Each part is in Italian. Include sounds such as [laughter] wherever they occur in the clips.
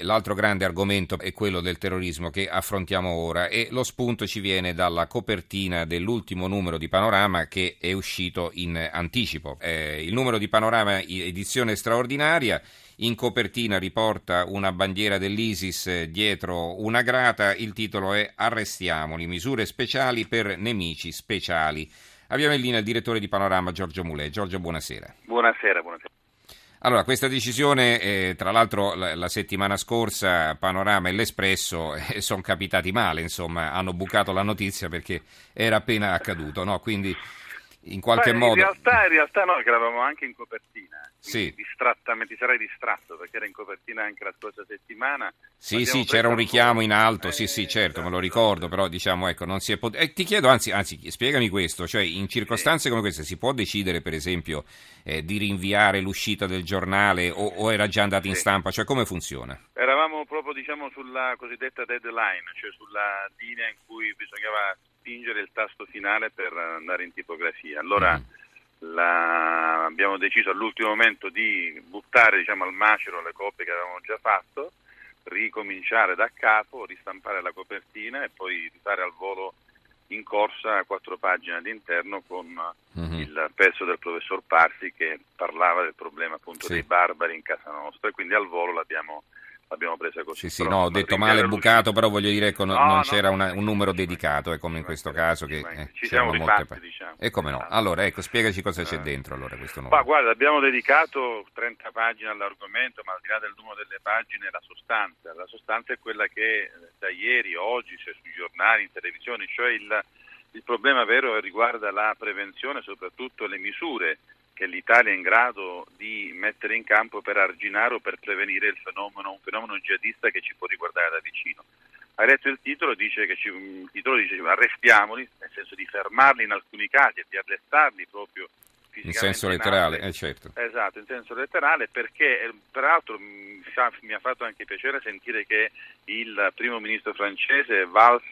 L'altro grande argomento è quello del terrorismo che affrontiamo ora e lo spunto ci viene dalla copertina dell'ultimo numero di Panorama che è uscito in anticipo. Eh, il numero di Panorama edizione straordinaria in copertina riporta una bandiera dell'ISIS dietro una grata, il titolo è Arrestiamoli, misure speciali per nemici speciali. Abbiamo in linea il direttore di Panorama Giorgio Mulè. Giorgio, buonasera. Buonasera, buonasera. Allora, questa decisione, eh, tra l'altro la, la, settimana scorsa Panorama e l'Espresso [laughs] eh, sono capitati male, insomma, hanno bucato la notizia perché era appena accaduto, no? Quindi in qualche Beh, modo... In realtà, in realtà noi che eravamo anche in copertina, sì. distrattamente, ti sarei distratto perché era in copertina anche la scorsa settimana. Sì, sì, c'era un richiamo in alto, sì, sì, certo, me lo ricordo, però diciamo, ecco, non si è potuto... Eh, ti chiedo, anzi, anzi, spiegami questo, cioè in circostanze sì. come queste si può decidere, per esempio, eh, di rinviare l'uscita del giornale o, o era già andato in stampa, cioè come funziona? Eravamo proprio, diciamo, sulla cosiddetta deadline, cioè sulla linea in cui bisognava spingere il tasto finale per andare in tipografia. Allora mm. la, abbiamo deciso all'ultimo momento di buttare diciamo, al macero le copie che avevamo già fatto, ricominciare da capo, ristampare la copertina e poi rifare al volo in corsa quattro pagine all'interno con mm-hmm. il pezzo del professor Parsi che parlava del problema appunto sì. dei barbari in casa nostra e quindi al volo l'abbiamo l'abbiamo presa così. Sì, sì, no, ho detto male bucato, però voglio dire che no, non no, c'era una, un numero dedicato, è come in questo caso che eh, ci siamo rifatti, molte... diciamo. E come no? Allora, ecco, spiegaci cosa c'è eh. dentro allora questo numero. Ma guarda, abbiamo dedicato 30 pagine all'argomento, ma al di là del numero delle pagine, la sostanza. La sostanza è quella che eh, da ieri, oggi, cioè sui giornali, in televisione, cioè il, il problema vero riguarda la prevenzione, soprattutto le misure che l'Italia è in grado di mettere in campo per arginare o per prevenire fenomeno, un fenomeno jihadista che ci può riguardare da vicino. Hai letto il titolo, dice che ci, il titolo dice arrestiamoli, nel senso di fermarli in alcuni casi e di arrestarli proprio in senso letterale, eh, certo. Esatto, in senso letterale perché eh, peraltro mi ha fatto anche piacere sentire che il primo ministro francese Valls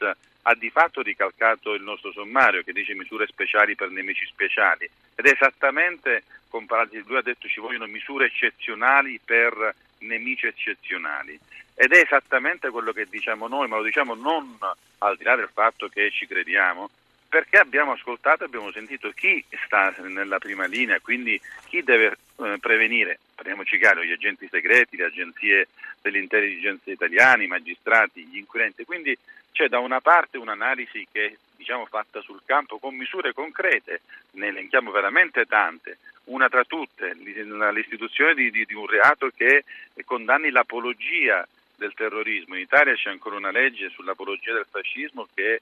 ha di fatto ricalcato il nostro sommario che dice misure speciali per nemici speciali. Ed è esattamente, comparati lui ha detto ci vogliono misure eccezionali per nemici eccezionali. Ed è esattamente quello che diciamo noi, ma lo diciamo non al di là del fatto che ci crediamo, perché abbiamo ascoltato abbiamo sentito chi sta nella prima linea, quindi chi deve eh, prevenire, parliamoci chiaro, gli agenti segreti, le agenzie dell'intelligenza italiani, i magistrati, gli inquirenti, quindi c'è da una parte un'analisi che diciamo, fatta sul campo con misure concrete, ne elenchiamo veramente tante, una tra tutte l'istituzione di, di, di un reato che condanni l'apologia del terrorismo. In Italia c'è ancora una legge sull'apologia del fascismo che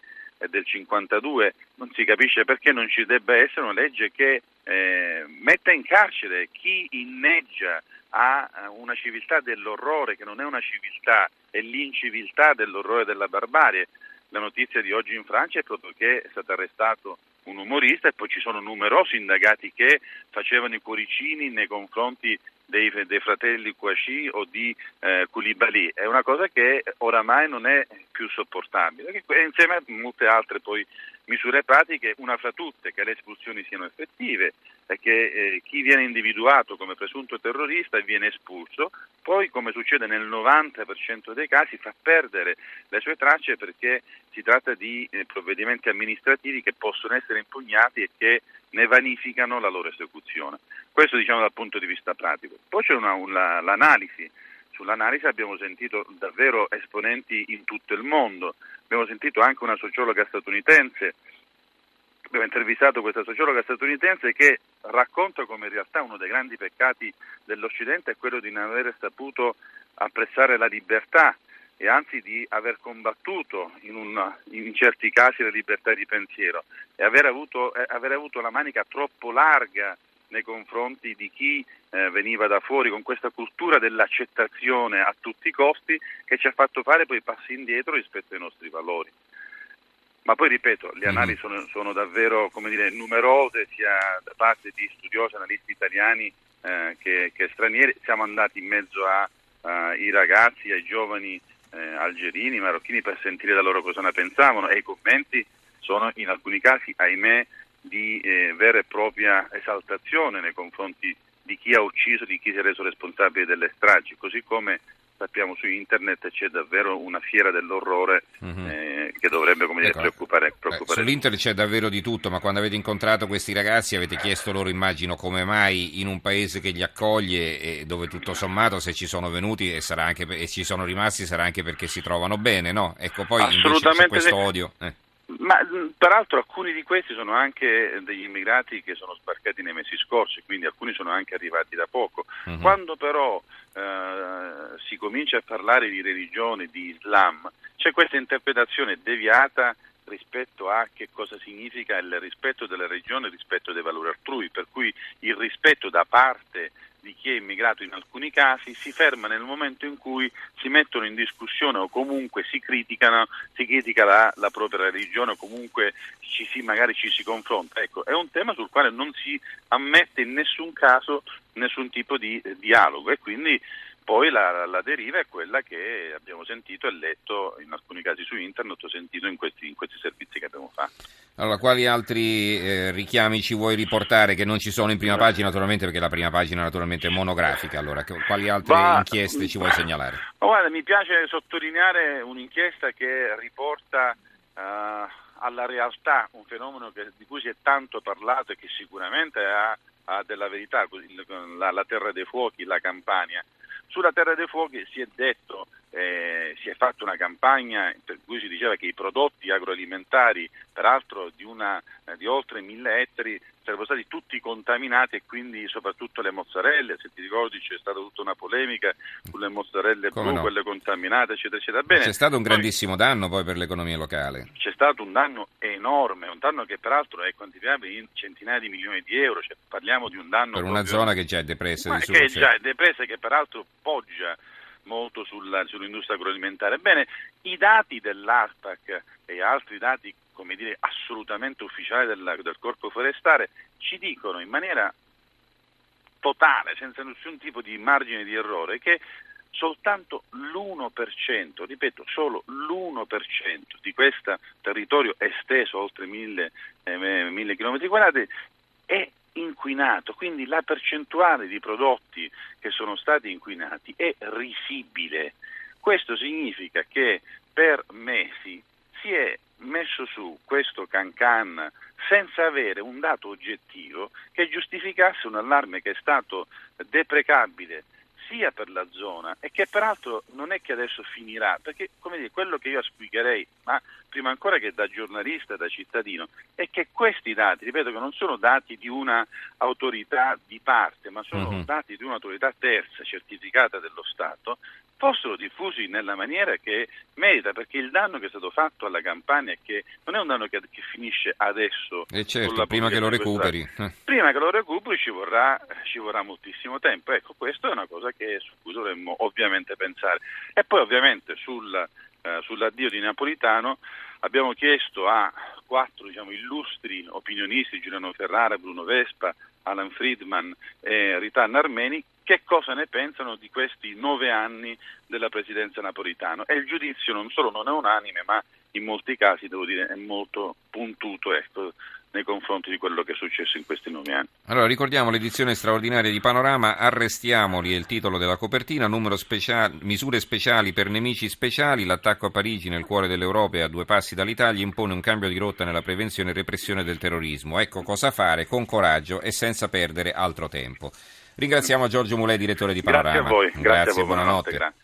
del 52, non si capisce perché non ci debba essere una legge che eh, metta in carcere chi inneggia a una civiltà dell'orrore che non è una civiltà, è l'inciviltà dell'orrore della barbarie. La notizia di oggi in Francia è proprio che è stato arrestato un umorista e poi ci sono numerosi indagati che facevano i cuoricini nei confronti dei, dei fratelli Kouachi o di eh, Koulibaly. È una cosa che oramai non è più sopportabile, insieme a molte altre poi misure pratiche, una fra tutte che le espulsioni siano effettive e che eh, chi viene individuato come presunto terrorista viene espulso, poi come succede nel 90% dei casi fa perdere le sue tracce perché si tratta di eh, provvedimenti amministrativi che possono essere impugnati e che ne vanificano la loro esecuzione. Questo diciamo dal punto di vista pratico. Poi c'è una, una, l'analisi. Sull'analisi abbiamo sentito davvero esponenti in tutto il mondo, abbiamo sentito anche una sociologa statunitense, abbiamo intervistato questa sociologa statunitense che racconta come in realtà uno dei grandi peccati dell'Occidente è quello di non aver saputo apprezzare la libertà e anzi di aver combattuto in, una, in certi casi la libertà di pensiero e aver avuto, eh, aver avuto la manica troppo larga nei confronti di chi eh, veniva da fuori con questa cultura dell'accettazione a tutti i costi che ci ha fatto fare poi passi indietro rispetto ai nostri valori. Ma poi ripeto, le mhm. analisi sono, sono davvero dire, numerose sia da parte di studiosi, analisti italiani eh, che, che, stranieri. Siamo andati in mezzo ai ragazzi, ai giovani eh, algerini, marocchini per sentire da loro cosa ne pensavano e i commenti sono in alcuni casi, ahimè, di eh, vera e propria esaltazione nei confronti di chi ha ucciso, di chi si è reso responsabile delle stragi, così come sappiamo su internet c'è davvero una fiera dell'orrore mm-hmm. eh, che dovrebbe come dire, ecco, preoccupare, preoccupare. Eh, sull'internet c'è davvero di tutto, ma quando avete incontrato questi ragazzi avete chiesto loro, immagino, come mai in un paese che li accoglie e dove tutto sommato se ci sono venuti e, anche, e ci sono rimasti sarà anche perché si trovano bene, no? Ecco, poi invece c'è questo odio. Eh. Ma peraltro alcuni di questi sono anche degli immigrati che sono sbarcati nei mesi scorsi, quindi alcuni sono anche arrivati da poco. Uh-huh. Quando però eh, si comincia a parlare di religione, di Islam, c'è questa interpretazione deviata rispetto a che cosa significa il rispetto della religione, il rispetto dei valori altrui, per cui il rispetto da parte di chi è immigrato in alcuni casi si ferma nel momento in cui si mettono in discussione o comunque si, si critica la, la, propria religione o comunque ci si, magari ci si confronta. Ecco, è un tema sul quale non si ammette in nessun caso nessun tipo di eh, dialogo e quindi poi la, la, deriva è quella che abbiamo sentito e letto in alcuni casi su internet, ho sentito in questi, in questi servizi che abbiamo fatto. Allora, quali altri eh, richiami ci vuoi riportare che non ci sono in prima pagina, naturalmente, perché la prima pagina naturalmente è monografica, allora quali altre ma, inchieste ci vuoi segnalare? Ma guarda, mi piace sottolineare un'inchiesta che riporta uh, alla realtà un fenomeno che, di cui si è tanto parlato e che sicuramente ha, ha della verità, la, la terra dei fuochi, la Campania. Sulla Terra dei Fuochi si è detto, eh, si è fatta una campagna per cui si diceva che i prodotti agroalimentari, peraltro di, una, eh, di oltre mille ettari, sarebbero stati tutti contaminati e quindi soprattutto le mozzarelle, se ti ricordi c'è stata tutta una polemica sulle mozzarelle Come blu, no? quelle contaminate, eccetera, eccetera. Bene, c'è stato un grandissimo poi, danno poi per l'economia locale. C'è stato un danno enorme, un danno che peraltro è quantificabile in centinaia di milioni di euro, cioè parliamo di un danno... Per una proprio, zona che già è depressa. Di che già è depressa e che peraltro poggia molto sulla, sull'industria agroalimentare. Bene, i dati dell'ARPAC e altri dati come dire, assolutamente ufficiali del, del Corpo Forestale ci dicono in maniera totale, senza nessun tipo di margine di errore, che soltanto l'1%, ripeto, solo l'1% di questo territorio esteso oltre mille, eh, mille km quadrati è inquinato, quindi la percentuale di prodotti che sono stati inquinati è risibile. Questo significa che per mesi si è messo su questo cancan senza avere un dato oggettivo che giustificasse un allarme che è stato deprecabile sia per la zona e che peraltro non è che adesso finirà, perché come dire, quello che io auspicherei, ma prima ancora che da giornalista da cittadino, è che questi dati, ripeto che non sono dati di un'autorità di parte, ma sono uh-huh. dati di un'autorità terza certificata dello Stato, fossero diffusi nella maniera che merita, perché il danno che è stato fatto alla campagna è che non è un danno che, che finisce adesso. E certo, prima che lo recuperi. [laughs] Prima che lo recuperi ci vorrà, ci vorrà moltissimo tempo. Ecco, questa è una cosa che, su cui dovremmo ovviamente pensare. E poi ovviamente sul, eh, sull'addio di Napolitano abbiamo chiesto a quattro diciamo, illustri opinionisti, Giuliano Ferrara, Bruno Vespa, Alan Friedman e Ritan Armeni, che cosa ne pensano di questi nove anni della presidenza napolitana. E il giudizio non solo non è unanime, ma in molti casi, devo dire, è molto puntuto ecco, nei confronti di quello che è successo in questi nove anni. Allora, ricordiamo l'edizione straordinaria di Panorama, Arrestiamoli è il titolo della copertina, speciali, misure speciali per nemici speciali, l'attacco a Parigi nel cuore dell'Europa e a due passi dall'Italia impone un cambio di rotta nella prevenzione e repressione del terrorismo. Ecco cosa fare con coraggio e senza perdere altro tempo. Ringraziamo Giorgio Mulè, direttore di Panorama. Grazie a voi. Grazie, grazie a voi, buonanotte. buonanotte